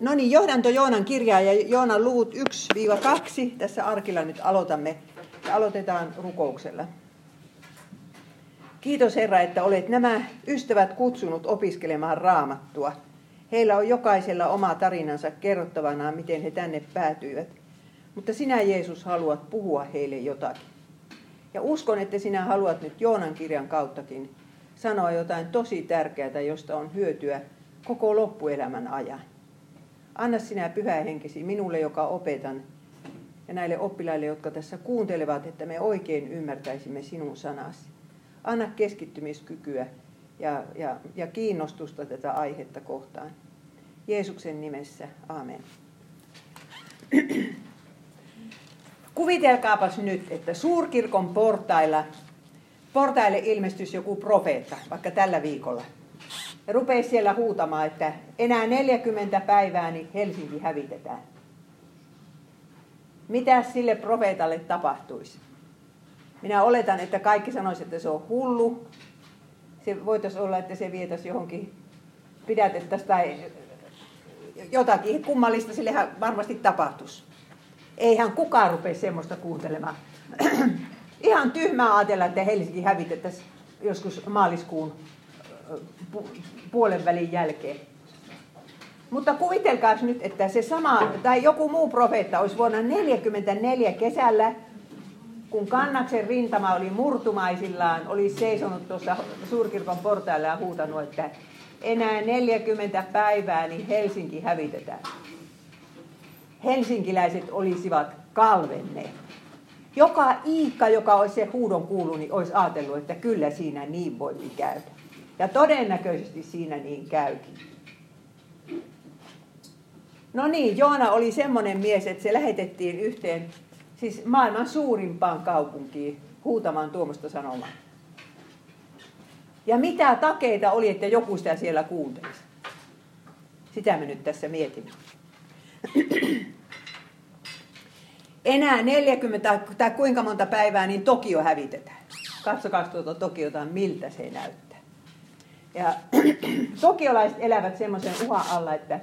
No niin, johdanto Joonan kirjaa ja Joonan luvut 1-2. Tässä arkilla nyt aloitamme ja aloitetaan rukouksella. Kiitos Herra, että olet nämä ystävät kutsunut opiskelemaan raamattua. Heillä on jokaisella oma tarinansa kerrottavana, miten he tänne päätyivät. Mutta sinä Jeesus haluat puhua heille jotakin. Ja uskon, että sinä haluat nyt Joonan kirjan kauttakin sanoa jotain tosi tärkeää, josta on hyötyä koko loppuelämän ajan. Anna sinä pyhä henkesi minulle, joka opetan, ja näille oppilaille, jotka tässä kuuntelevat, että me oikein ymmärtäisimme sinun sanasi. Anna keskittymiskykyä ja, ja, ja kiinnostusta tätä aihetta kohtaan. Jeesuksen nimessä, amen. Kuvitelkaapas nyt, että suurkirkon portailla, portaille ilmestyisi joku profeetta, vaikka tällä viikolla. Ja rupeisi siellä huutamaan, että enää 40 päivää niin Helsinki hävitetään. Mitä sille profeetalle tapahtuisi? Minä oletan, että kaikki sanoisivat, että se on hullu. Se voitaisiin olla, että se vietäisi johonkin pidätettäisiin tai jotakin kummallista sillehän varmasti tapahtuisi. Eihän kukaan rupea semmoista kuuntelemaan. Ihan tyhmää ajatella, että Helsinki hävitettäisiin joskus maaliskuun puolen välin jälkeen. Mutta kuvitelkaa nyt, että se sama, tai joku muu profeetta olisi vuonna 1944 kesällä, kun Kannaksen rintama oli murtumaisillaan, oli seisonut tuossa suurkirkon portailla ja huutanut, että enää 40 päivää, niin Helsinki hävitetään. Helsinkiläiset olisivat kalvenneet. Joka Iikka, joka olisi se huudon kuullut, niin olisi ajatellut, että kyllä siinä niin voi käydä. Ja todennäköisesti siinä niin käykin. No niin, Joona oli semmoinen mies, että se lähetettiin yhteen, siis maailman suurimpaan kaupunkiin huutamaan tuommoista sanomaa. Ja mitä takeita oli, että joku sitä siellä kuuntelisi? Sitä me nyt tässä mietimme. Enää 40 tai kuinka monta päivää, niin Tokio hävitetään. Katsokaa tuota Tokiota, miltä se näyttää. Ja tokiolaiset elävät semmoisen uhan alla, että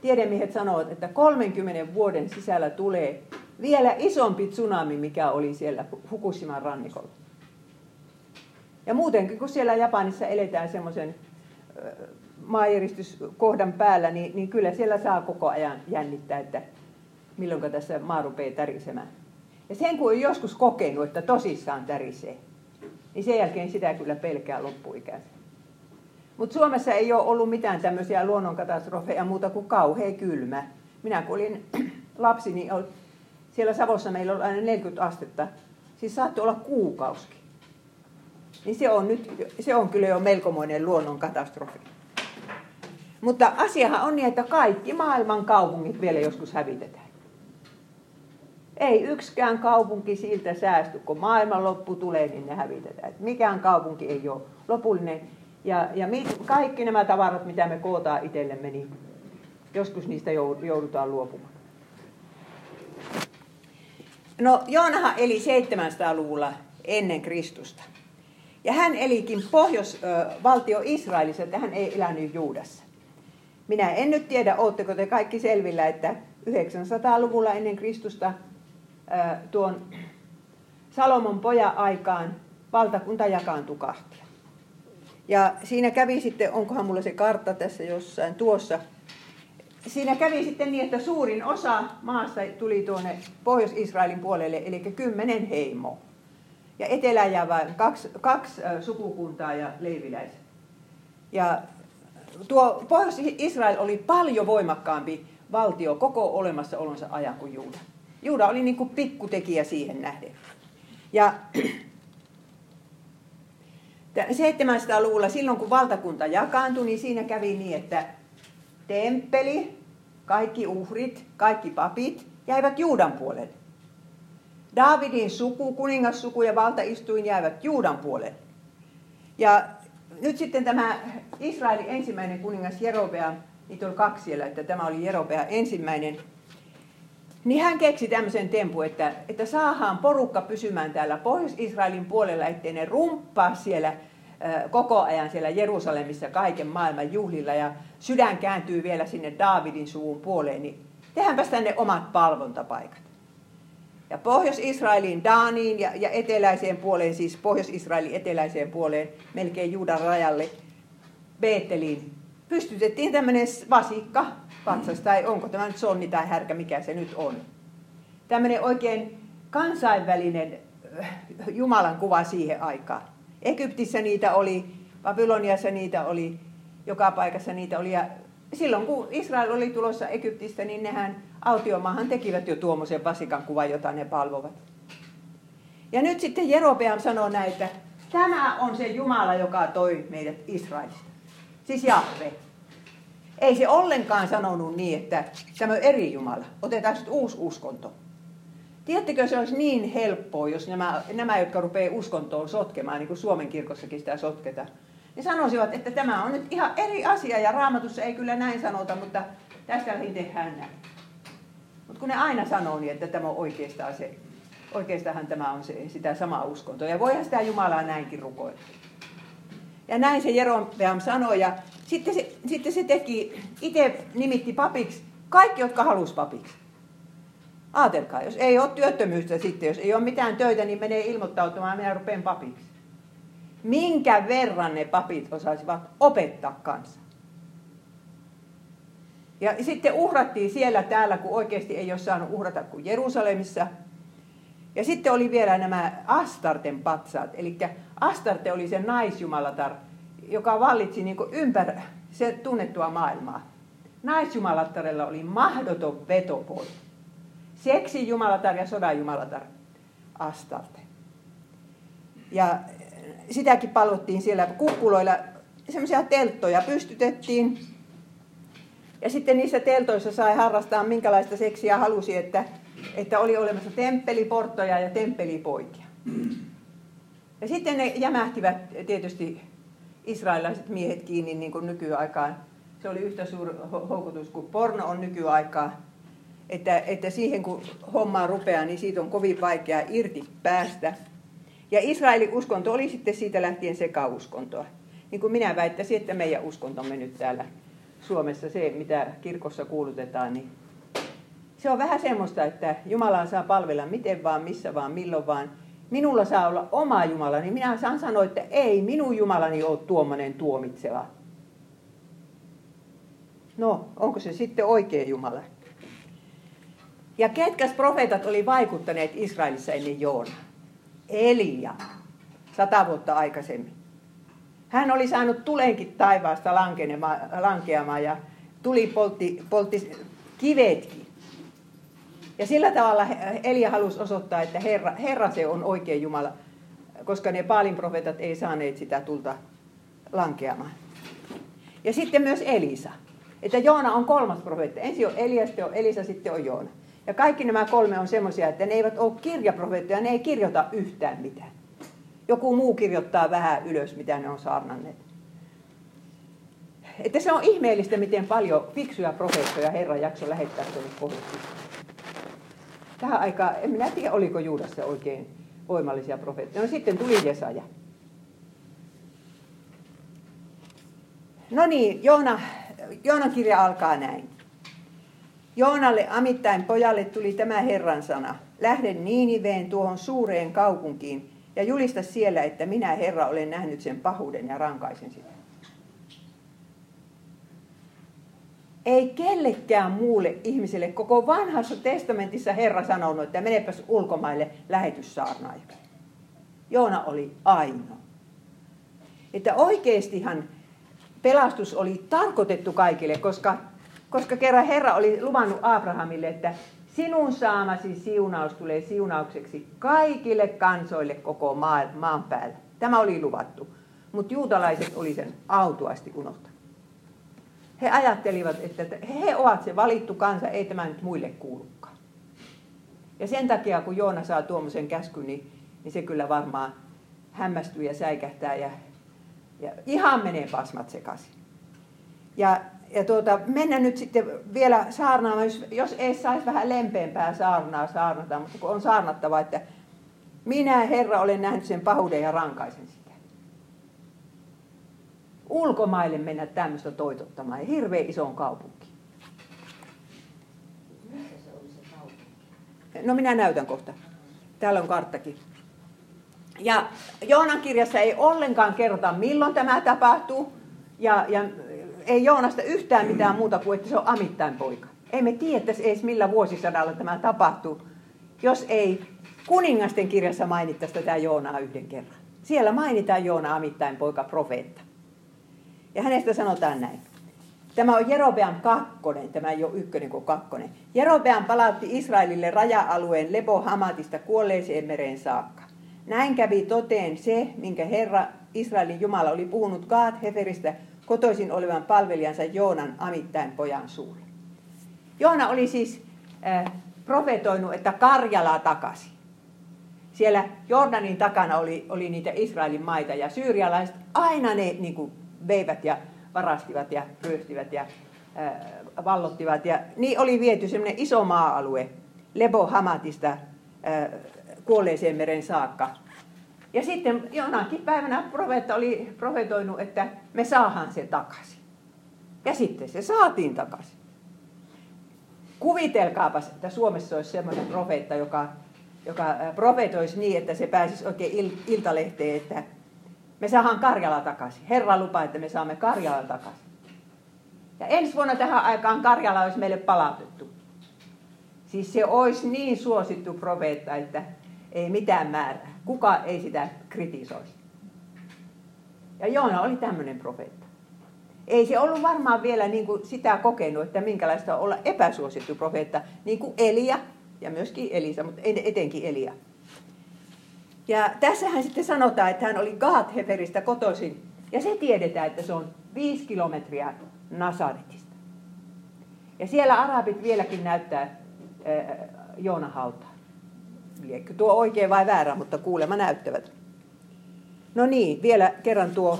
tiedemiehet sanovat, että 30 vuoden sisällä tulee vielä isompi tsunami, mikä oli siellä Fukushiman rannikolla. Ja muutenkin, kun siellä Japanissa eletään semmoisen maajäristyskohdan päällä, niin, niin kyllä siellä saa koko ajan jännittää, että milloin tässä maa rupeaa tärisemään. Ja sen kun on joskus kokenut, että tosissaan tärisee, niin sen jälkeen sitä kyllä pelkää loppuikänsä. Mutta Suomessa ei ole ollut mitään tämmöisiä luonnonkatastrofeja muuta kuin kauhea kylmä. Minä kun olin lapsi, niin siellä Savossa meillä oli aina 40 astetta. Siis saattoi olla kuukauskin. Niin se on, nyt, se on kyllä jo melkomoinen luonnonkatastrofi. Mutta asiahan on niin, että kaikki maailman kaupungit vielä joskus hävitetään. Ei yksikään kaupunki siltä säästy, kun maailman loppu tulee, niin ne hävitetään. Et mikään kaupunki ei ole lopullinen. Ja, ja kaikki nämä tavarat, mitä me kootaan itsellemme, niin joskus niistä joudutaan luopumaan. No Joonahan eli 700-luvulla ennen Kristusta. Ja hän elikin pohjoisvaltio Israelissa, että hän ei elänyt Juudassa. Minä en nyt tiedä, ootteko te kaikki selvillä, että 900-luvulla ennen Kristusta tuon Salomon pojan aikaan valtakunta jakaantui kahtia. Ja siinä kävi sitten, onkohan mulla se kartta tässä jossain tuossa, siinä kävi sitten niin, että suurin osa maasta tuli tuonne Pohjois-Israelin puolelle, eli kymmenen heimoa. Ja etelä ja vain kaksi, kaksi sukukuntaa ja leiviläiset. Ja tuo Pohjois-Israel oli paljon voimakkaampi valtio koko olemassaolonsa ajan kuin Juuda. Juuda oli niin kuin pikkutekijä siihen nähden. Ja 700-luvulla, silloin kun valtakunta jakaantui, niin siinä kävi niin, että temppeli, kaikki uhrit, kaikki papit jäivät Juudan puolelle. Davidin suku, kuningassuku ja valtaistuin jäivät Juudan puolelle. Ja nyt sitten tämä Israelin ensimmäinen kuningas Jerobea, niitä oli kaksi siellä, että tämä oli Jerobea ensimmäinen, niin hän keksi tämmöisen tempu, että, että saahaan porukka pysymään täällä Pohjois-Israelin puolella, ettei ne rumppaa siellä koko ajan siellä Jerusalemissa kaiken maailman juhlilla ja sydän kääntyy vielä sinne Daavidin suvun puoleen, niin tehdäänpäs tänne omat palvontapaikat. Ja Pohjois-Israelin Daaniin ja, ja eteläiseen puoleen, siis Pohjois-Israelin eteläiseen puoleen, melkein Juudan rajalle, Beeteliin, pystytettiin tämmöinen vasikka patsas, tai onko tämä nyt sonni tai härkä, mikä se nyt on. Tämmöinen oikein kansainvälinen äh, Jumalan kuva siihen aikaan. Egyptissä niitä oli, Babyloniassa niitä oli, joka paikassa niitä oli. Ja silloin kun Israel oli tulossa Egyptistä, niin nehän autiomaahan tekivät jo tuommoisen vasikan kuvan, jota ne palvovat. Ja nyt sitten Jerobeam sanoo näin, että tämä on se Jumala, joka toi meidät Israelista. Siis Jahve. Ei se ollenkaan sanonut niin, että tämä on eri Jumala. Otetaan sitten uusi uskonto. Tiedättekö, se olisi niin helppoa, jos nämä, nämä jotka rupeaa uskontoon sotkemaan, niin kuin Suomen kirkossakin sitä sotketaan, niin sanoisivat, että tämä on nyt ihan eri asia ja raamatussa ei kyllä näin sanota, mutta tästä tehdään näin. Mutta kun ne aina sanoo niin, että tämä on oikeastaan se, oikeastaan tämä on se, sitä samaa uskontoa. Ja voihan sitä Jumalaa näinkin rukoilla. Ja näin se Jerobeam sanoi ja sitten se, sitten se teki, itse nimitti papiksi kaikki, jotka halusi papiksi. Aatelkaa, jos ei ole työttömyyttä sitten, jos ei ole mitään töitä, niin menee ilmoittautumaan, minä rupean papiksi. Minkä verran ne papit osaisivat opettaa kanssa? Ja sitten uhrattiin siellä täällä, kun oikeasti ei ole saanut uhrata kuin Jerusalemissa. Ja sitten oli vielä nämä Astarten patsaat. Eli Astarte oli se naisjumalatar, joka vallitsi niin ympäri se tunnettua maailmaa. Naisjumalattarella oli mahdoton vetovoima. Seksi jumalatar ja sodan jumalatar Astarte. Ja sitäkin palvottiin siellä kukkuloilla. Semmoisia telttoja pystytettiin. Ja sitten niissä teltoissa sai harrastaa minkälaista seksiä halusi, että, että oli olemassa temppeliporttoja ja temppelipoikia. Ja sitten ne jämähtivät tietysti israelilaiset miehet kiinni niin kuin nykyaikaan. Se oli yhtä suuri houkutus kuin porno on nykyaikaa. Että, että siihen kun homma rupeaa, niin siitä on kovin vaikea irti päästä. Ja Israelin uskonto oli sitten siitä lähtien sekauskontoa. Niin kuin minä väittäisin, että meidän uskontomme nyt täällä Suomessa, se mitä kirkossa kuulutetaan, niin se on vähän semmoista, että Jumalaa saa palvella miten vaan, missä vaan, milloin vaan – minulla saa olla oma Jumala, niin minä saan sanoa, että ei minun Jumalani ole tuommoinen tuomitseva. No, onko se sitten oikea Jumala? Ja ketkäs profeetat oli vaikuttaneet Israelissa ennen Joona? Elia, sata vuotta aikaisemmin. Hän oli saanut tulenkin taivaasta lankeamaan ja tuli poltti, poltti kivetkin. Ja sillä tavalla Elia halusi osoittaa, että Herra, Herra se on oikea Jumala, koska ne Paalin profeetat ei saaneet sitä tulta lankeamaan. Ja sitten myös Elisa. Että Joona on kolmas profeetta. Ensin on Elia, sitten on Elisa, sitten on Joona. Ja kaikki nämä kolme on semmoisia, että ne eivät ole kirjaprofeettoja, ne ei kirjoita yhtään mitään. Joku muu kirjoittaa vähän ylös, mitä ne on saarnanneet. Että se on ihmeellistä, miten paljon fiksuja profeettoja Herra jakso lähettää tuonne pohjois tähän aikaan, en minä tiedä oliko Juudassa oikein voimallisia profeettoja. No sitten tuli Jesaja. No niin, Joona, Joonan kirja alkaa näin. Joonalle Amittain pojalle tuli tämä Herran sana. Lähde Niiniveen tuohon suureen kaupunkiin ja julista siellä, että minä Herra olen nähnyt sen pahuuden ja rankaisen sitä. Ei kellekään muulle ihmiselle koko vanhassa testamentissa Herra sanonut, että menepäs ulkomaille lähetyssaarnaajaksi. Joona oli ainoa. Että oikeastihan pelastus oli tarkoitettu kaikille, koska, koska kerran Herra oli luvannut Abrahamille, että sinun saamasi siunaus tulee siunaukseksi kaikille kansoille koko maan, päällä. Tämä oli luvattu, mutta juutalaiset oli sen autuasti unohtanut he ajattelivat, että he ovat se valittu kansa, ei tämä nyt muille kuulukaan. Ja sen takia, kun Joona saa tuommoisen käskyn, niin, niin se kyllä varmaan hämmästyy ja säikähtää ja, ja ihan menee pasmat sekaisin. Ja, ja tuota, mennä nyt sitten vielä saarnaamaan, jos, jos ei saisi vähän lempeämpää saarnaa saarnata, mutta kun on saarnattava, että minä Herra olen nähnyt sen pahuuden ja rankaisen sitä. Ulkomaille mennä tämmöistä toitottamaan. Ja hirveän isoon kaupunki. Missä se oli se kaupunki? No minä näytän kohta. Täällä on karttakin. Ja Joonan kirjassa ei ollenkaan kerrota, milloin tämä tapahtuu. Ja, ja ei Joonasta yhtään mitään muuta kuin, että se on Amittain poika. Emme tiedä edes millä vuosisadalla tämä tapahtuu, jos ei kuningasten kirjassa mainittaisi tätä Joonaa yhden kerran. Siellä mainitaan Joona Amittain poika profeetta. Ja hänestä sanotaan näin. Tämä on Jerobeam kakkonen, tämä ei ole ykkönen kuin kakkonen. Jerobeam palautti Israelille raja-alueen Lebo Hamatista kuolleeseen mereen saakka. Näin kävi toteen se, minkä Herra Israelin Jumala oli puhunut Gaat Heferistä kotoisin olevan palvelijansa Joonan Amittain pojan suulle. Joona oli siis äh, profetoinut, että Karjalaa takaisin. Siellä Jordanin takana oli, oli niitä Israelin maita ja syyrialaiset aina ne niin kuin, veivät ja varastivat ja ryöstivät ja äh, vallottivat. Ja niin oli viety semmoinen iso maa-alue Lebo Hamatista äh, kuolleeseen meren saakka. Ja sitten jonakin päivänä profeetta oli profetoinut, että me saahan se takaisin. Ja sitten se saatiin takaisin. Kuvitelkaapas, että Suomessa olisi sellainen profeetta, joka, joka profetoisi niin, että se pääsisi oikein il, iltalehteen, että me saadaan Karjala takaisin. Herra lupaa, että me saamme Karjala takaisin. Ja ensi vuonna tähän aikaan Karjala olisi meille palautettu. Siis se olisi niin suosittu profeetta, että ei mitään määrää. Kuka ei sitä kritisoisi. Ja Joona oli tämmöinen profeetta. Ei se ollut varmaan vielä niin kuin sitä kokenut, että minkälaista on olla epäsuosittu profeetta, niin kuin Elia ja myöskin Elisa, mutta etenkin Elia. Ja tässähän sitten sanotaan, että hän oli Gaat-Heferistä kotoisin. Ja se tiedetään, että se on viisi kilometriä Nasaretista. Ja siellä arabit vieläkin näyttää äh, Joona hautaa. Liekö tuo oikein vai väärä, mutta kuulema näyttävät. No niin, vielä kerran tuo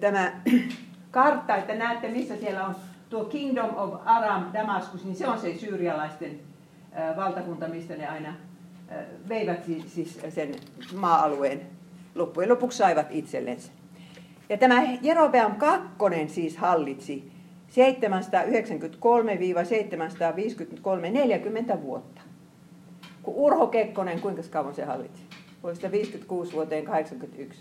tämä kartta, että näette missä siellä on tuo Kingdom of Aram Damaskus, niin se on se syyrialaisten valtakunta, mistä ne aina veivät siis sen maa-alueen loppujen lopuksi saivat itsellensä. Ja tämä Jerobeam kakkonen siis hallitsi 793-753 40 vuotta. Kun Urho Kekkonen, kuinka kauan se hallitsi? Vuodesta 56 vuoteen 81.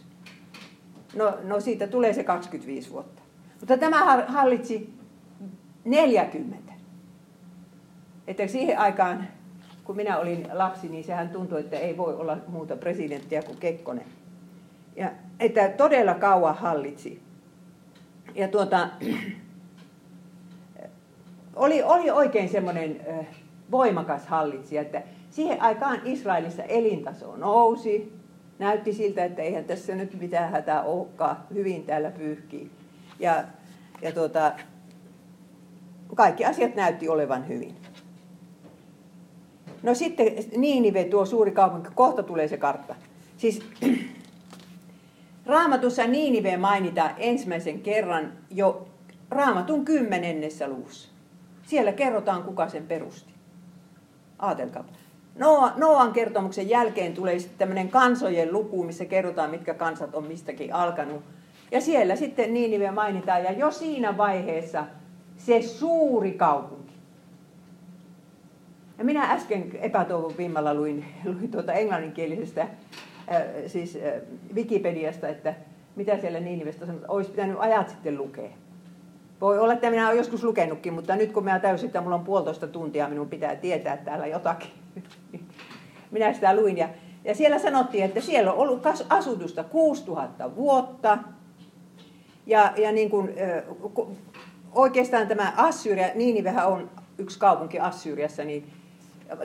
No, no siitä tulee se 25 vuotta. Mutta tämä hallitsi 40. Että siihen aikaan, kun minä olin lapsi, niin sehän tuntui, että ei voi olla muuta presidenttiä kuin Kekkonen. Ja että todella kauan hallitsi. Ja tuota, oli, oli oikein semmoinen voimakas hallitsija, että siihen aikaan Israelissa elintaso nousi. Näytti siltä, että eihän tässä nyt mitään hätää olekaan. Hyvin täällä pyyhkii. Ja, ja tuota, kaikki asiat näytti olevan hyvin. No sitten Niinive, tuo suuri kaupunki, kohta tulee se kartta. Siis Raamatussa Niinive mainitaan ensimmäisen kerran jo Raamatun kymmenennessä luvussa. Siellä kerrotaan, kuka sen perusti. Aatelkaa. Noan kertomuksen jälkeen tulee sitten tämmöinen kansojen luku, missä kerrotaan, mitkä kansat on mistäkin alkanut. Ja siellä sitten Niinive mainitaan, ja jo siinä vaiheessa se suuri kaupunki. Ja minä äsken epätoivon vimmalla luin, luin tuota englanninkielisestä, äh, siis äh, Wikipediasta, että mitä siellä Niinivestä sanotaan, olisi pitänyt ajat sitten lukea. Voi olla, että minä olen joskus lukenutkin, mutta nyt kun minä täysin, että minulla on puolitoista tuntia, minun pitää tietää täällä jotakin. Minä sitä luin ja, ja siellä sanottiin, että siellä on ollut asutusta 6000 vuotta. Ja, ja niin kuin, oikeastaan tämä Assyria, Niinivehän on yksi kaupunki Assyriassa, niin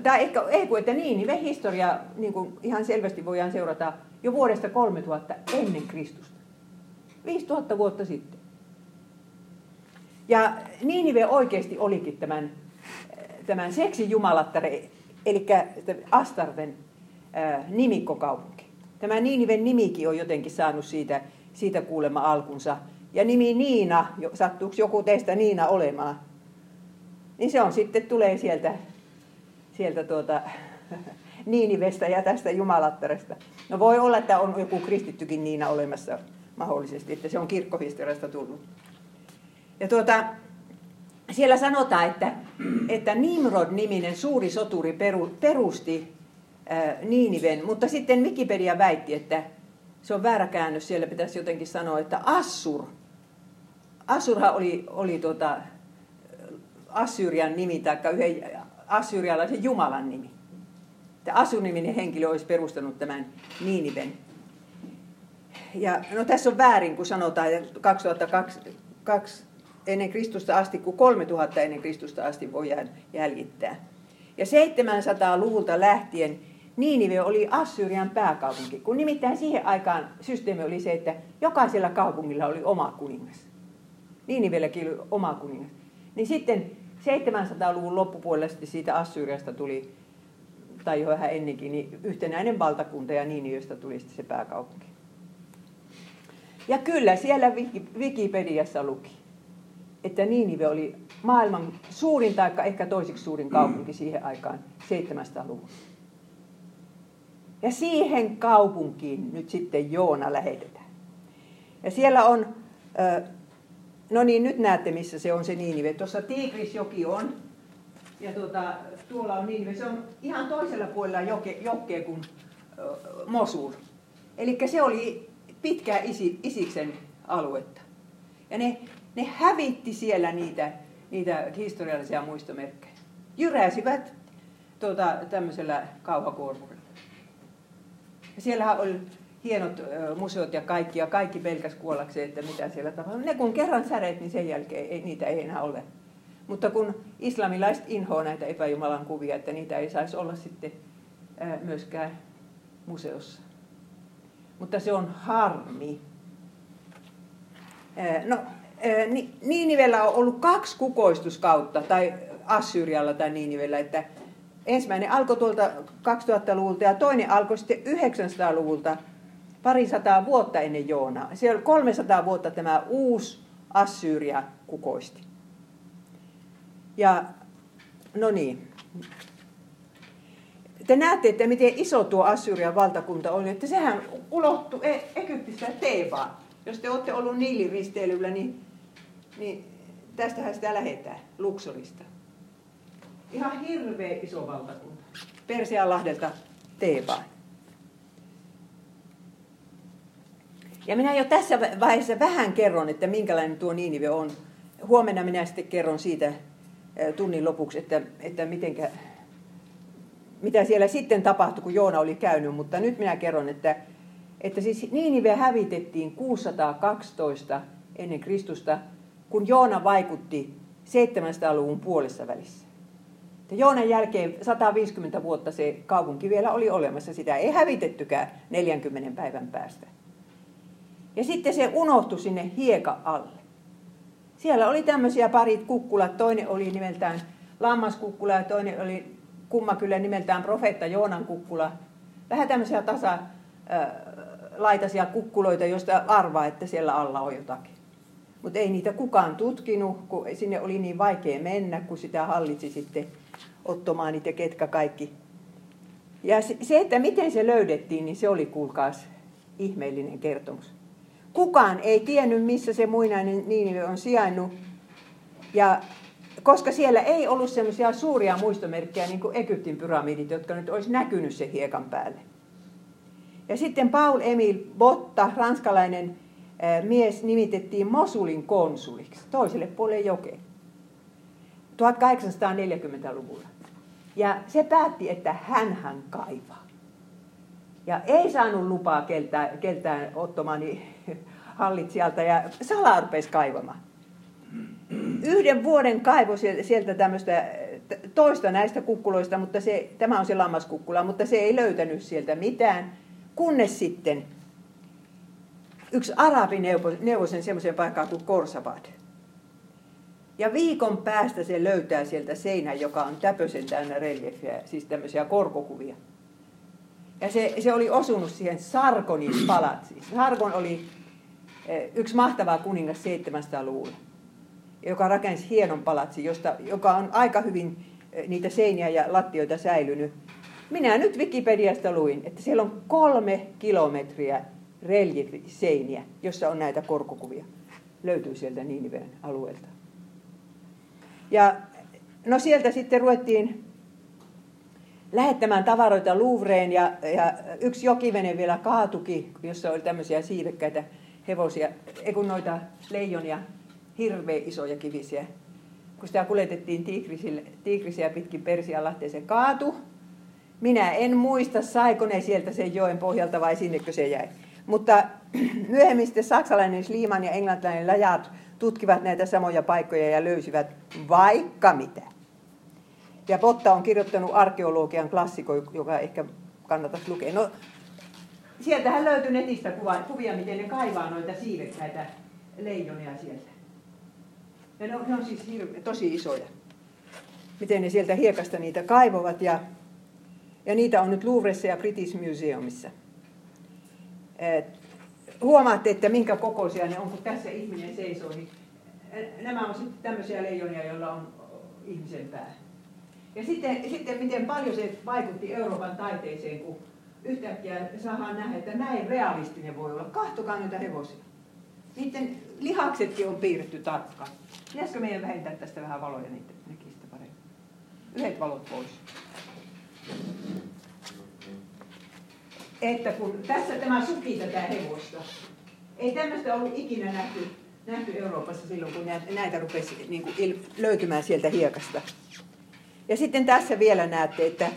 tämä ehkä, ei että Niinive historia niin kuin ihan selvästi voidaan seurata jo vuodesta 3000 ennen Kristusta. 5000 vuotta sitten. Ja Niinive oikeasti olikin tämän, tämän seksijumalattare, eli Astarten äh, nimikkokaupunki. Tämä Niiniven nimikin on jotenkin saanut siitä, siitä kuulema alkunsa. Ja nimi Niina, sattuuko joku teistä Niina olemaan, niin se on sitten, tulee sieltä, sieltä tuota, Niinivestä ja tästä Jumalattaresta. No voi olla, että on joku kristittykin Niina olemassa, mahdollisesti, että se on kirkkohistoriasta tullut. Ja tuota, siellä sanotaan, että, että Nimrod-niminen suuri soturi perusti ää, Niiniven, mutta sitten Wikipedia väitti, että se on väärä käännös, siellä pitäisi jotenkin sanoa, että Assur. Assurhan oli, oli tuota, Assyrian nimi, tai yhden assyrialaisen jumalan nimi. Assur-niminen henkilö olisi perustanut tämän Niiniven. Ja no tässä on väärin, kun sanotaan, että 2002 ennen Kristusta asti, kun 3000 ennen Kristusta asti voi jäljittää. Ja 700-luvulta lähtien Niinive oli Assyrian pääkaupunki, kun nimittäin siihen aikaan systeemi oli se, että jokaisella kaupungilla oli oma kuningas. Niinivelläkin oli oma kuningas. Niin sitten 700-luvun loppupuolella sitten siitä Assyriasta tuli, tai jo vähän ennenkin, niin yhtenäinen valtakunta ja Niiniöstä tuli sitten se pääkaupunki. Ja kyllä siellä Wikipediassa luki, että Niinive oli maailman suurin tai ehkä toisiksi suurin kaupunki siihen aikaan 700-luvulla. Ja siihen kaupunkiin nyt sitten Joona lähetetään. Ja siellä on, no niin nyt näette missä se on se Niinive. Tuossa Tigrisjoki on ja tuota, tuolla on Niinive. Se on ihan toisella puolella joke, jokea kuin Mosul. Eli se oli pitkää isi, Isiksen aluetta. Ja ne, ne hävitti siellä niitä, niitä historiallisia muistomerkkejä. Jyräsivät tuota, tämmöisellä kauhakuormurilla. Ja siellähän oli hienot museot ja kaikki, ja kaikki pelkäs kuollakseen, että mitä siellä tapahtuu. Ne kun kerran säreet, niin sen jälkeen ei, niitä ei enää ole. Mutta kun islamilaiset inhoa näitä epäjumalan kuvia, että niitä ei saisi olla sitten myöskään museossa. Mutta se on harmi. No, Niinivellä on ollut kaksi kukoistuskautta, tai Assyrialla tai Niinivellä, että ensimmäinen alkoi tuolta 2000-luvulta ja toinen alkoi sitten 900-luvulta pari sataa vuotta ennen Joonaa. Siellä 300 vuotta tämä uusi Assyria kukoisti. Ja no niin. Te näette, että miten iso tuo Assyrian valtakunta oli, että sehän ulottui e- Egyptistä Teebaan. Jos te olette ollut Niilin niin, niin tästähän sitä lähetään, Luxorista. Ihan hirveä iso valtakunta. Persianlahdelta Teebaan. Ja minä jo tässä vaiheessa vähän kerron, että minkälainen tuo Niinive on. Huomenna minä sitten kerron siitä tunnin lopuksi, että, että mitenkä, mitä siellä sitten tapahtui, kun Joona oli käynyt. Mutta nyt minä kerron, että, että siis Niinive hävitettiin 612 ennen Kristusta, kun Joona vaikutti 700-luvun puolessa välissä. Ja Joonan jälkeen 150 vuotta se kaupunki vielä oli olemassa. Sitä ei hävitettykään 40 päivän päästä. Ja sitten se unohtui sinne hieka alle. Siellä oli tämmöisiä parit kukkulat. Toinen oli nimeltään lammaskukkula ja toinen oli kumma kyllä nimeltään profeetta Joonan kukkula. Vähän tämmöisiä tasa laitaisia kukkuloita, joista arvaa, että siellä alla on jotakin. Mutta ei niitä kukaan tutkinut, kun sinne oli niin vaikea mennä, kun sitä hallitsi sitten ottomaanit ja ketkä kaikki. Ja se, että miten se löydettiin, niin se oli kuulkaas ihmeellinen kertomus. Kukaan ei tiennyt, missä se muinainen Niinive on sijainnut. Ja koska siellä ei ollut semmoisia suuria muistomerkkejä, niin kuin Egyptin pyramidit, jotka nyt olisi näkynyt se hiekan päälle. Ja sitten Paul Emil Botta, ranskalainen mies, nimitettiin Mosulin konsuliksi toiselle puolelle jokeen 1840-luvulla. Ja se päätti, että hän kaivaa. Ja ei saanut lupaa keltään, keltään ottomani hallitsijalta ja salaa rupesi kaivamaan. Yhden vuoden kaivo sieltä tämmöistä toista näistä kukkuloista, mutta se, tämä on se lammaskukkula, mutta se ei löytänyt sieltä mitään, kunnes sitten yksi arabi neuvoi sen semmoiseen paikkaan kuin Korsabad. Ja viikon päästä se löytää sieltä seinän, joka on täpösen täynnä reliefiä, siis tämmöisiä korkokuvia. Ja se, se oli osunut siihen Sargonin palatsiin. Sargon oli eh, yksi mahtava kuningas 700-luvulla, joka rakensi hienon palatsi, josta, joka on aika hyvin eh, niitä seiniä ja lattioita säilynyt. Minä nyt Wikipediasta luin, että siellä on kolme kilometriä reljefiseiniä, jossa on näitä korkokuvia. Löytyy sieltä Niiniven alueelta. Ja no sieltä sitten ruvettiin lähettämään tavaroita Louvreen ja, ja yksi jokivene vielä kaatuki, jossa oli tämmöisiä siivekkäitä hevosia, ei kun noita leijonia, hirveän isoja kivisiä. Kun sitä kuljetettiin tiigrisiä pitkin Persianlahteen, se kaatu. Minä en muista, saiko ne sieltä sen joen pohjalta vai sinnekö se jäi. Mutta myöhemmin sitten saksalainen Schliemann ja englantilainen Lajat tutkivat näitä samoja paikkoja ja löysivät vaikka mitä. Ja Potta on kirjoittanut arkeologian klassikko, joka ehkä kannattaisi lukea. No, sieltähän löytyy netistä kuva, kuvia, miten ne kaivaa noita siivekkäitä leijonia sieltä. Ja ne on, ne on siis hirve, tosi isoja. Miten ne sieltä hiekasta niitä kaivovat ja, ja niitä on nyt Louvressa ja British Museumissa. Et, huomaatte, että minkä kokoisia ne on, kun tässä ihminen seisoo. Niin nämä on sitten tämmöisiä leijonia, joilla on ihmisen pää. Ja sitten, sitten miten paljon se vaikutti Euroopan taiteeseen, kun yhtäkkiä saadaan nähdä, että näin realistinen voi olla. Kahtokaa noita hevosia. Niiden lihaksetkin on piirretty tarkkaan. Pitäisikö meidän vähentää tästä vähän valoja, niin näkisi sitä paremmin. Yhdet valot pois. Että kun tässä tämä suki tätä hevosta. Ei tämmöistä ollut ikinä nähty, nähty Euroopassa silloin, kun näitä rupesi niin kuin löytymään sieltä hiekasta. Ja sitten tässä vielä näette, että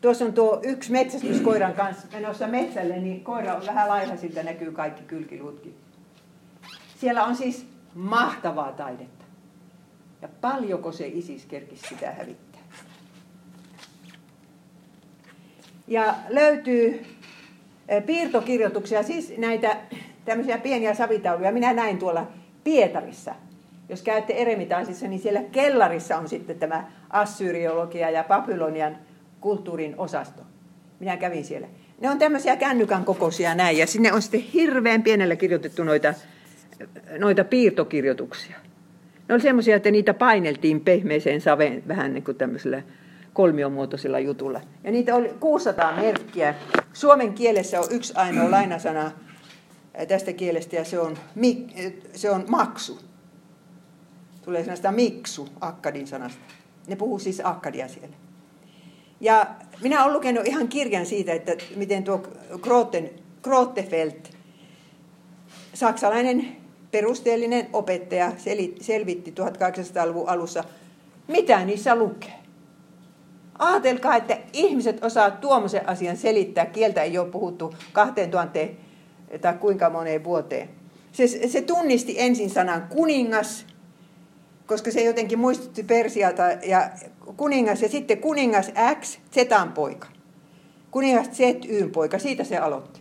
tuossa on tuo yksi metsästyskoiran kanssa menossa metsälle, niin koira on vähän laiha, siltä näkyy kaikki kylkiluutkin. Siellä on siis mahtavaa taidetta. Ja paljonko se ISIS kerkisi sitä hävittää. Ja löytyy eh, piirtokirjoituksia, siis näitä tämmöisiä pieniä savitauluja. Minä näin tuolla Pietarissa jos käytte Eremitaisissa, niin siellä kellarissa on sitten tämä assyriologia ja Babylonian kulttuurin osasto. Minä kävin siellä. Ne on tämmöisiä kännykän kokoisia näin, ja sinne on sitten hirveän pienellä kirjoitettu noita, noita piirtokirjoituksia. Ne oli semmoisia, että niitä paineltiin pehmeeseen saveen vähän niin kuin tämmöisellä kolmiomuotoisella jutulla. Ja niitä oli 600 merkkiä. Suomen kielessä on yksi ainoa lainasana tästä kielestä ja se on, se on maksu tulee sanasta miksu akkadin sanasta. Ne puhuu siis akkadia siellä. Ja minä olen lukenut ihan kirjan siitä, että miten tuo Groten, Grotefeld, saksalainen perusteellinen opettaja, selvitti 1800-luvun alussa, mitä niissä lukee. Aatelkaa, että ihmiset osaa tuommoisen asian selittää. Kieltä ei ole puhuttu 2000 tai kuinka moneen vuoteen. Se, se tunnisti ensin sanan kuningas, koska se jotenkin muistutti Persialta ja kuningas ja sitten kuningas X, Zetan poika. Kuningas Z, Yn poika, siitä se aloitti.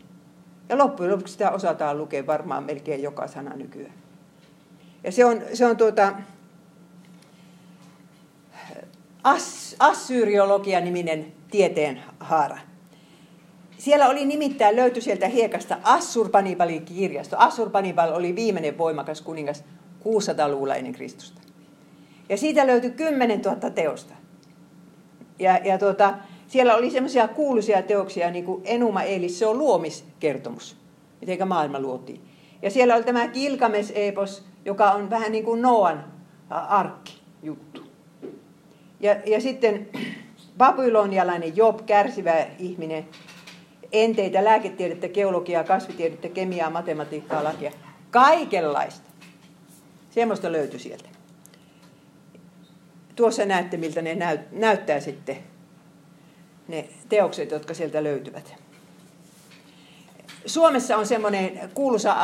Ja loppujen lopuksi sitä osataan lukea varmaan melkein joka sana nykyään. Ja se on, se on tuota, As, Assyriologia-niminen tieteen haara. Siellä oli nimittäin löyty sieltä hiekasta Assurpanibalin kirjasto. Assurpanibal oli viimeinen voimakas kuningas 600-luvulla ennen Kristusta. Ja siitä löytyi 10 000 teosta. Ja, ja tuota, siellä oli semmoisia kuuluisia teoksia, niin kuin Enuma Eelis, se on luomiskertomus, miten maailma luotiin. Ja siellä oli tämä Kilkames-epos, joka on vähän niin kuin Noan arkki juttu. Ja, ja sitten babylonialainen Job, kärsivä ihminen, enteitä, lääketiedettä, geologiaa, kasvitiedettä, kemiaa, matematiikkaa, lakia. Kaikenlaista. Semmoista löytyi sieltä tuossa näette, miltä ne näyttää sitten ne teokset, jotka sieltä löytyvät. Suomessa on semmoinen kuuluisa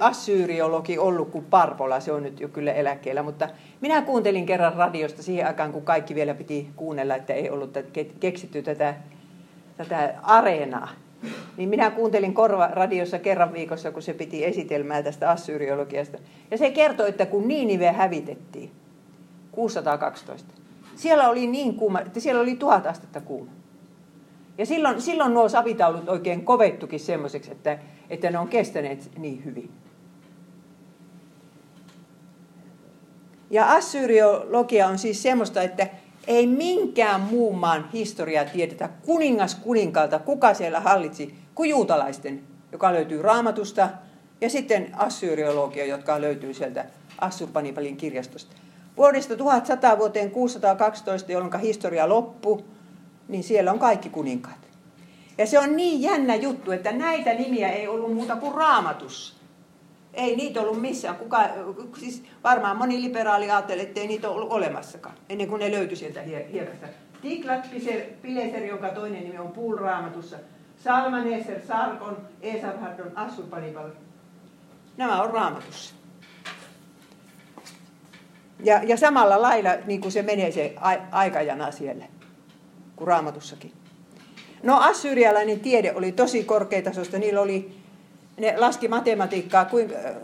assyriologi ollut kuin Parpola, se on nyt jo kyllä eläkkeellä, mutta minä kuuntelin kerran radiosta siihen aikaan, kun kaikki vielä piti kuunnella, että ei ollut keksitty tätä, tätä areenaa. Niin minä kuuntelin korva radiossa kerran viikossa, kun se piti esitelmää tästä assyriologiasta. Ja se kertoi, että kun Niinive hävitettiin, 612. Siellä oli niin kuuma, että siellä oli tuhat astetta kuuma. Ja silloin, silloin nuo savitaulut oikein kovettukin semmoiseksi, että, että ne on kestäneet niin hyvin. Ja assyriologia on siis semmoista, että ei minkään muun maan historiaa tiedetä kuningas kuninkaalta, kuka siellä hallitsi, kuin juutalaisten joka löytyy raamatusta, ja sitten assyriologia, jotka löytyy sieltä Assurbanipalin kirjastosta. Vuodesta 1100 vuoteen 612, jolloin historia loppuu, niin siellä on kaikki kuninkaat. Ja se on niin jännä juttu, että näitä nimiä ei ollut muuta kuin raamatussa. Ei niitä ollut missään. Kuka, siis varmaan moni liberaali ajatteli, että ei niitä ollut olemassakaan, ennen kuin ne löytyi sieltä hiekasta. Tiklat Pileser, jonka toinen nimi on Puul raamatussa. Salmaneser, Sarkon, Esarhardon, Assurbanipal. Nämä on raamatussa. Ja, ja samalla lailla niin kuin se menee se aikajana siellä, kuin raamatussakin. No assyrialainen tiede oli tosi korkeatasosta. Niillä oli, ne laski matematiikkaa kuin, äh,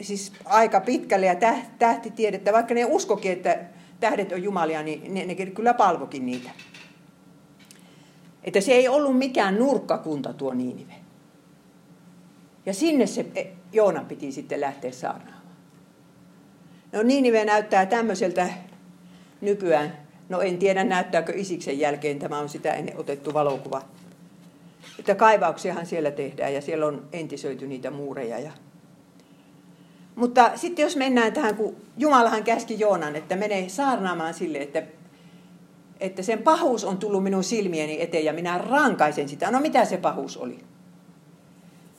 siis aika pitkälle ja tähtitiedettä. Vaikka ne uskokin, että tähdet on jumalia, niin ne, ne kyllä palvokin niitä. Että se ei ollut mikään nurkkakunta tuo Niinive. Ja sinne se e, Joona piti sitten lähteä saarnaamaan. No Niinive näyttää tämmöiseltä nykyään. No en tiedä näyttääkö Isiksen jälkeen, tämä on sitä ennen otettu valokuva. Että kaivauksiahan siellä tehdään ja siellä on entisöity niitä muureja. Ja... Mutta sitten jos mennään tähän, kun Jumalahan käski Joonan, että menee saarnaamaan sille, että, että sen pahuus on tullut minun silmieni eteen ja minä rankaisen sitä. No mitä se pahuus oli?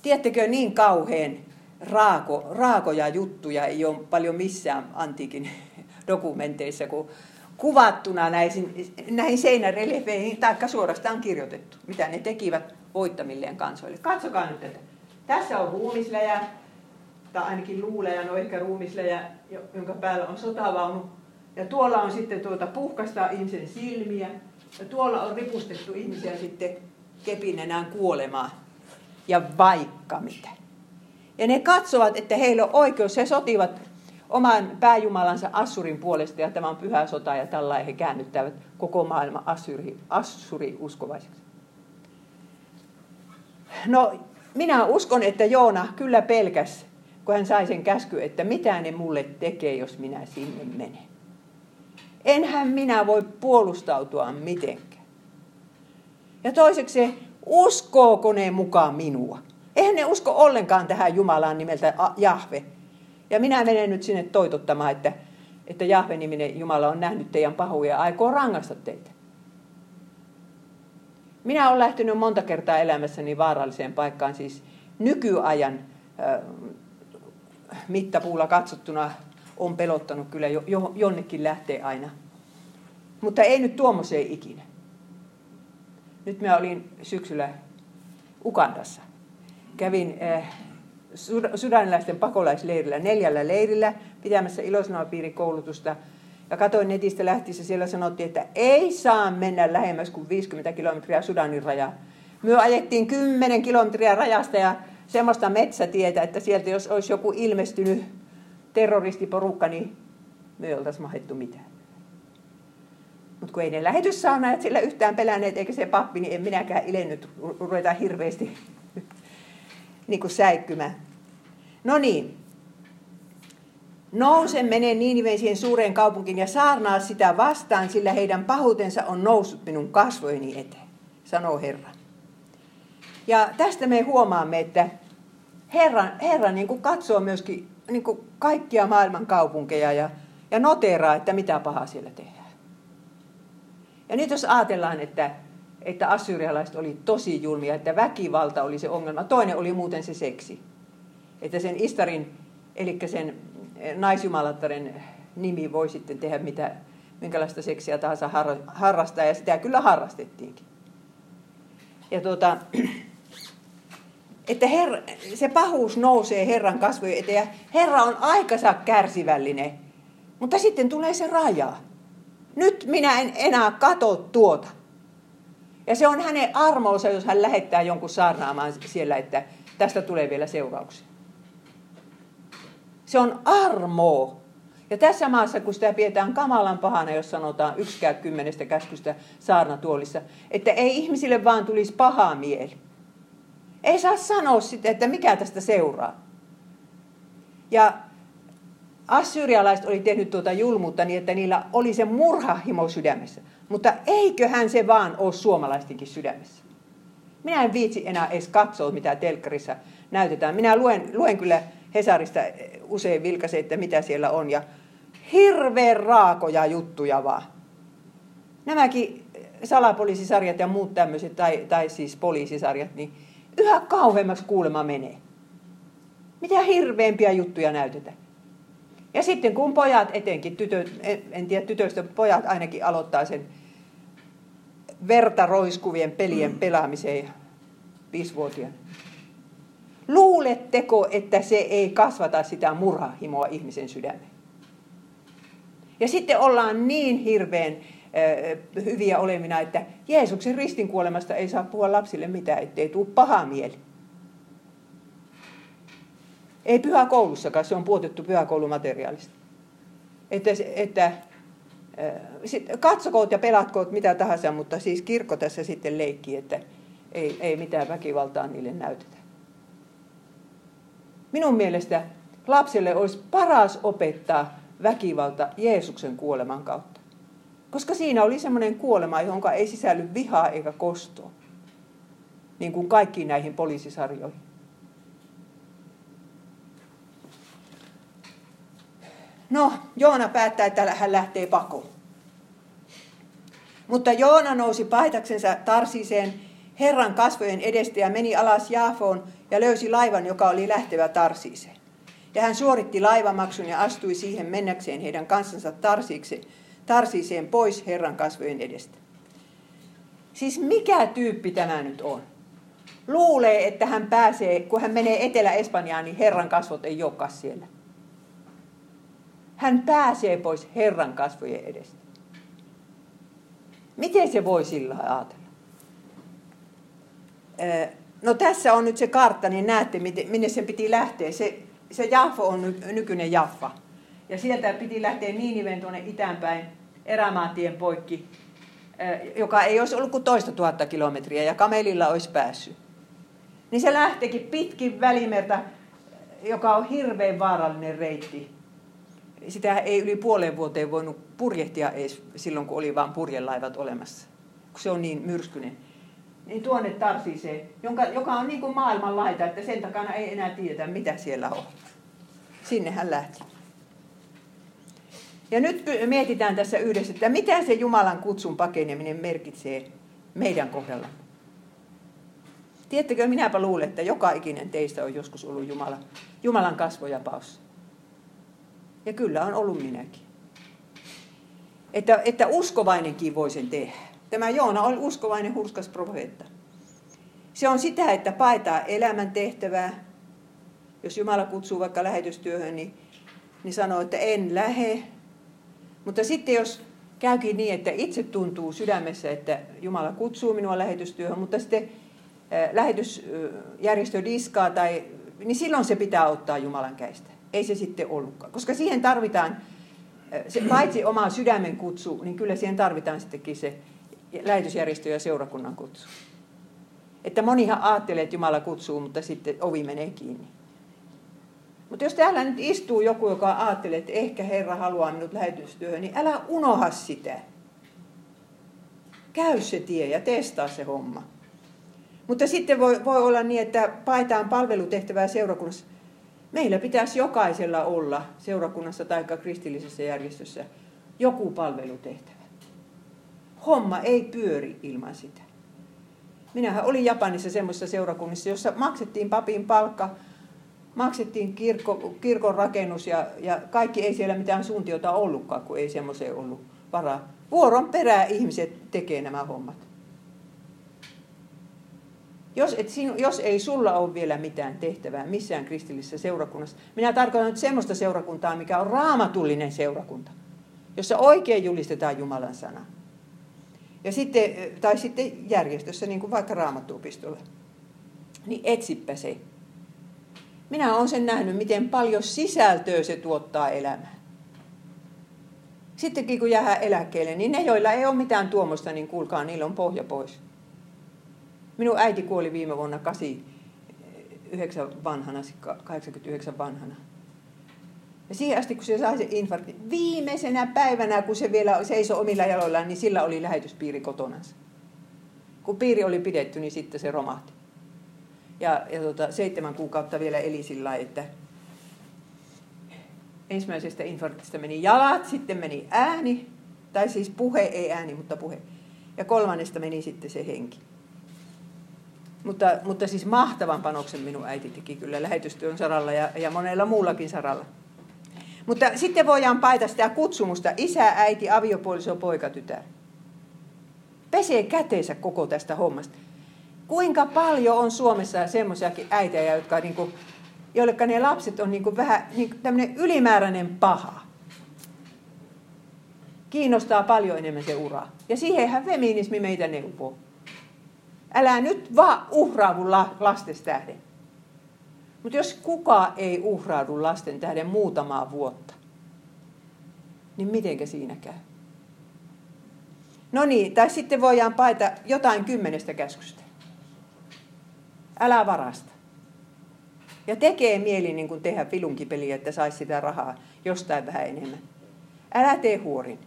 Tiedättekö niin kauheen raako, raakoja juttuja ei ole paljon missään antiikin dokumenteissa, kun kuvattuna näihin, näihin seinäreliefeihin, taikka suorastaan kirjoitettu, mitä ne tekivät voittamilleen kansoille. Katsokaa nyt tätä. Tässä on ruumisläjä, tai ainakin luuleja, no ehkä ruumisläjä, jonka päällä on sotavaunu. Ja tuolla on sitten tuota puhkasta ihmisen silmiä. Ja tuolla on ripustettu ihmisiä sitten kepinenään kuolemaan. Ja vaikka mitä. Ja ne katsovat, että heillä on oikeus. He sotivat oman pääjumalansa Assurin puolesta ja tämä on pyhä sota ja tällä he käännyttävät koko maailman Assuri, Assuri uskovaiseksi. No, minä uskon, että Joona kyllä pelkäs, kun hän sai sen käsky, että mitä ne mulle tekee, jos minä sinne menen. Enhän minä voi puolustautua mitenkään. Ja toiseksi, uskooko ne mukaan minua? Eihän ne usko ollenkaan tähän Jumalaan nimeltä Jahve, ja minä menen nyt sinne toitottamaan, että, että Jahve-niminen Jumala on nähnyt teidän pahuja ja aikoo rangaista teitä. Minä olen lähtenyt monta kertaa elämässäni vaaralliseen paikkaan, siis nykyajan mittapuulla katsottuna on pelottanut kyllä jo, jo, jonnekin lähtee aina. Mutta ei nyt tuommoiseen ikinä. Nyt mä olin syksyllä Ukandassa. Kävin äh, sudanilaisten pakolaisleirillä, neljällä leirillä pitämässä ilosanomapiirikoulutusta. Ja katoin netistä lähtiessä, siellä sanottiin, että ei saa mennä lähemmäs kuin 50 kilometriä Sudanin rajaa. Me ajettiin 10 kilometriä rajasta ja semmoista metsätietä, että sieltä jos olisi joku ilmestynyt terroristiporukka, niin me ei oltaisi mahdettu mitään. Mutta kun ei ne lähetyssaunajat sillä yhtään pelänneet, eikä se pappi, niin en minäkään ilennyt ruveta hirveästi niin kuin säikkymään. No niin. Nouse, mene Niiniveen siihen suureen kaupunkiin ja saarnaa sitä vastaan, sillä heidän pahuutensa on noussut minun kasvojeni eteen, sanoo Herra. Ja tästä me huomaamme, että Herra, Herra niin kuin katsoo myöskin niin kuin kaikkia maailman kaupunkeja ja, ja noteraa, että mitä pahaa siellä tehdään. Ja nyt jos ajatellaan, että että assyrialaiset oli tosi julmia, että väkivalta oli se ongelma. Toinen oli muuten se seksi. Että sen Istarin, eli sen naisjumalattaren nimi voi sitten tehdä mitä, minkälaista seksiä tahansa harrastaa, ja sitä kyllä harrastettiinkin. Ja tuota, että her, se pahuus nousee Herran kasvojen eteen, ja Herra on aikansa kärsivällinen, mutta sitten tulee se raja. Nyt minä en enää kato tuota. Ja se on hänen armoonsa, jos hän lähettää jonkun saarnaamaan siellä, että tästä tulee vielä seurauksia. Se on armo. Ja tässä maassa, kun sitä pidetään kamalan pahana, jos sanotaan yksikään kymmenestä käskystä saarnatuolissa, että ei ihmisille vaan tulisi paha mieli. Ei saa sanoa sitä, että mikä tästä seuraa. Ja assyrialaiset oli tehnyt tuota julmuutta niin, että niillä oli se murhahimo sydämessä. Mutta eiköhän se vaan ole suomalaistenkin sydämessä. Minä en viitsi enää edes katsoa, mitä telkkarissa näytetään. Minä luen, luen kyllä Hesarista usein vilkaisen, että mitä siellä on. Ja hirveän raakoja juttuja vaan. Nämäkin salapoliisisarjat ja muut tämmöiset, tai, tai siis poliisisarjat, niin yhä kauemmaksi kuulema menee. Mitä hirveämpiä juttuja näytetään. Ja sitten kun pojat etenkin, tytö, en tiedä tytöistä, pojat ainakin aloittaa sen verta roiskuvien pelien pelaamiseen viisivuotiaana. Luuletteko, että se ei kasvata sitä murhahimoa ihmisen sydämeen? Ja sitten ollaan niin hirveän äh, hyviä olemina, että Jeesuksen ristin kuolemasta ei saa puhua lapsille mitään, ettei tule paha mieli. Ei pyhäkoulussakaan, se on puotettu pyhäkoulumateriaalista. Että, että sit, katsokoot ja pelatkoot mitä tahansa, mutta siis kirkko tässä sitten leikkii, että ei, ei mitään väkivaltaa niille näytetä. Minun mielestä lapselle olisi paras opettaa väkivalta Jeesuksen kuoleman kautta. Koska siinä oli semmoinen kuolema, jonka ei sisälly vihaa eikä kostoa. Niin kuin kaikkiin näihin poliisisarjoihin. No, Joona päättää, että hän lähtee pakoon. Mutta Joona nousi paitaksensa Tarsiseen Herran kasvojen edestä ja meni alas Jaafoon ja löysi laivan, joka oli lähtevä Tarsiiseen. Ja hän suoritti laivamaksun ja astui siihen mennäkseen heidän kanssansa Tarsiiksi, Tarsiiseen pois Herran kasvojen edestä. Siis mikä tyyppi tämä nyt on? Luulee, että hän pääsee, kun hän menee Etelä-Espanjaan, niin Herran kasvot ei olekaan siellä. Hän pääsee pois Herran kasvojen edestä. Miten se voi sillä ajatella? No tässä on nyt se kartta, niin näette, minne sen piti lähteä. Se, se Jaffa on nykyinen Jaffa. Ja sieltä piti lähteä Niiniven tuonne itäänpäin erämaatien poikki, joka ei olisi ollut kuin toista tuhatta kilometriä ja kamelilla olisi päässyt. Niin se lähteekin pitkin välimerta, joka on hirveän vaarallinen reitti sitä ei yli puoleen vuoteen voinut purjehtia edes silloin, kun oli vain purjelaivat olemassa, kun se on niin myrskyinen. Niin tuonne Tarsiseen, jonka, joka on niin kuin maailman laita, että sen takana ei enää tiedetä, mitä siellä on. Sinne hän lähti. Ja nyt mietitään tässä yhdessä, että mitä se Jumalan kutsun pakeneminen merkitsee meidän kohdalla. Tiedättekö, minäpä luulen, että joka ikinen teistä on joskus ollut Jumala, Jumalan kasvoja paussa. Ja kyllä on ollut minäkin. Että, että uskovainenkin voi sen tehdä. Tämä Joona oli uskovainen hurskas profeetta. Se on sitä, että paetaan elämän tehtävää. Jos Jumala kutsuu vaikka lähetystyöhön, niin, niin sanoo, että en lähe. Mutta sitten jos käykin niin, että itse tuntuu sydämessä, että Jumala kutsuu minua lähetystyöhön, mutta sitten lähetysjärjestö diskaa, tai, niin silloin se pitää ottaa Jumalan käistä ei se sitten ollutkaan. Koska siihen tarvitaan, se, paitsi oma sydämen kutsu, niin kyllä siihen tarvitaan sittenkin se lähetysjärjestö ja seurakunnan kutsu. Että monihan ajattelee, että Jumala kutsuu, mutta sitten ovi menee kiinni. Mutta jos täällä nyt istuu joku, joka ajattelee, että ehkä Herra haluaa minut lähetystyöhön, niin älä unoha sitä. Käy se tie ja testaa se homma. Mutta sitten voi, voi olla niin, että paetaan palvelutehtävää seurakunnassa. Meillä pitäisi jokaisella olla seurakunnassa tai kristillisessä järjestössä joku palvelutehtävä. Homma ei pyöri ilman sitä. Minähän olin Japanissa semmoisessa seurakunnissa, jossa maksettiin papin palkka, maksettiin kirkko, kirkon rakennus ja, ja kaikki ei siellä mitään suuntiota ollutkaan, kun ei semmoiseen ollut varaa. Vuoron perää ihmiset tekee nämä hommat. Jos, et sinu, jos ei sulla ole vielä mitään tehtävää missään kristillisessä seurakunnassa, minä tarkoitan nyt semmoista seurakuntaa, mikä on raamatullinen seurakunta, jossa oikein julistetaan Jumalan sana. Ja sitten, tai sitten järjestössä, niin kuin vaikka raamattuopistolla. Niin etsipä se. Minä olen sen nähnyt, miten paljon sisältöä se tuottaa elämään. Sittenkin kun jää eläkkeelle, niin ne, joilla ei ole mitään tuomosta, niin kuulkaa, niillä on pohja pois. Minun äiti kuoli viime vuonna 89 vanhana, 89 vanhana. Ja siihen asti, kun se sai se infarkti, viimeisenä päivänä, kun se vielä seisoi omilla jaloillaan, niin sillä oli lähetyspiiri kotonansa. Kun piiri oli pidetty, niin sitten se romahti. Ja, ja tota, seitsemän kuukautta vielä eli sillä että ensimmäisestä infarktista meni jalat, sitten meni ääni, tai siis puhe, ei ääni, mutta puhe. Ja kolmannesta meni sitten se henki. Mutta, mutta siis mahtavan panoksen minun äiti teki kyllä lähetystyön saralla ja, ja monella muullakin saralla. Mutta sitten voidaan paita sitä kutsumusta isä, äiti, aviopuoliso, poika, tytär. Pesee käteensä koko tästä hommasta. Kuinka paljon on Suomessa semmoisiakin äitejä, jotka niinku, joille ne lapset on niinku vähän niinku tämmöinen ylimääräinen paha. Kiinnostaa paljon enemmän se ura. Ja siihenhän feminismi meitä neuvoo. Älä nyt vaan uhraudu lasten tähden. Mutta jos kuka ei uhraudu lasten tähden muutamaa vuotta, niin mitenkä siinä käy? No niin, tai sitten voidaan paita jotain kymmenestä käskystä. Älä varasta. Ja tekee mieli niin kuin tehdä filunkipeliä, että saisi sitä rahaa jostain vähän enemmän. Älä tee huorin.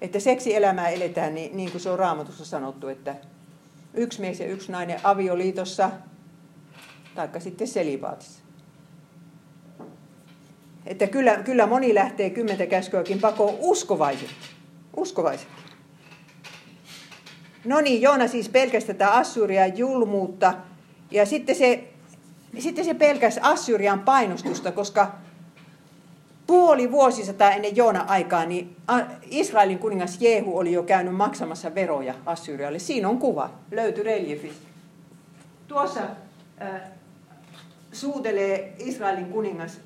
Että seksielämää eletään niin, niin kuin se on raamatussa sanottu, että yksi mies ja yksi nainen avioliitossa, taikka sitten selibaatissa. Että kyllä, kyllä moni lähtee kymmentä käskyäkin pakoon uskovaiset. Uskovaiset. No niin, Joona siis pelkäsi tätä Assyrian julmuutta. Ja sitten se, sitten se pelkäsi Assyrian painostusta, koska puoli vuosisataa ennen Joona aikaa, niin Israelin kuningas Jehu oli jo käynyt maksamassa veroja Assyrialle. Siinä on kuva, löytyy reliefistä. Tuossa äh, suutelee Israelin kuningas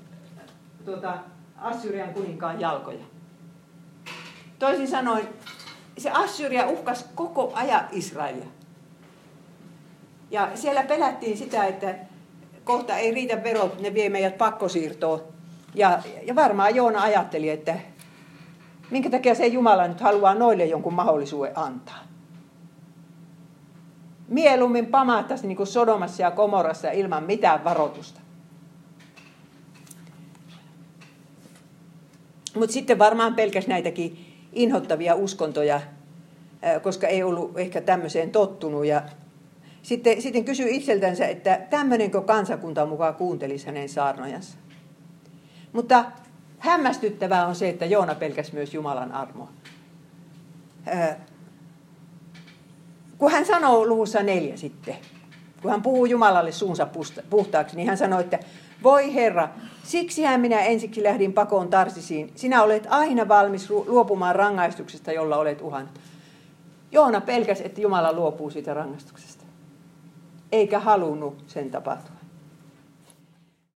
tuota, Assyrian kuninkaan jalkoja. Toisin sanoen, se Assyria uhkas koko ajan Israelia. Ja siellä pelättiin sitä, että kohta ei riitä verot, ne vie meidät pakkosiirtoon ja, ja varmaan Joona ajatteli, että minkä takia se Jumala nyt haluaa noille jonkun mahdollisuuden antaa. Mieluummin pamahtaisi niin kuin Sodomassa ja Komorassa ilman mitään varoitusta. Mutta sitten varmaan pelkäs näitäkin inhottavia uskontoja, koska ei ollut ehkä tämmöiseen tottunut. Ja sitten, sitten kysyi itseltänsä, että tämmöinenkö kansakunta mukaan kuuntelisi hänen saarnojansa. Mutta hämmästyttävää on se, että Joona pelkäsi myös Jumalan armoa. Kun hän sanoo luvussa neljä sitten, kun hän puhuu Jumalalle suunsa puhtaaksi, niin hän sanoi, että voi Herra, siksi hän minä ensiksi lähdin pakoon Tarsisiin. Sinä olet aina valmis luopumaan rangaistuksesta, jolla olet uhannut. Joona pelkäsi, että Jumala luopuu siitä rangaistuksesta. Eikä halunnut sen tapahtua.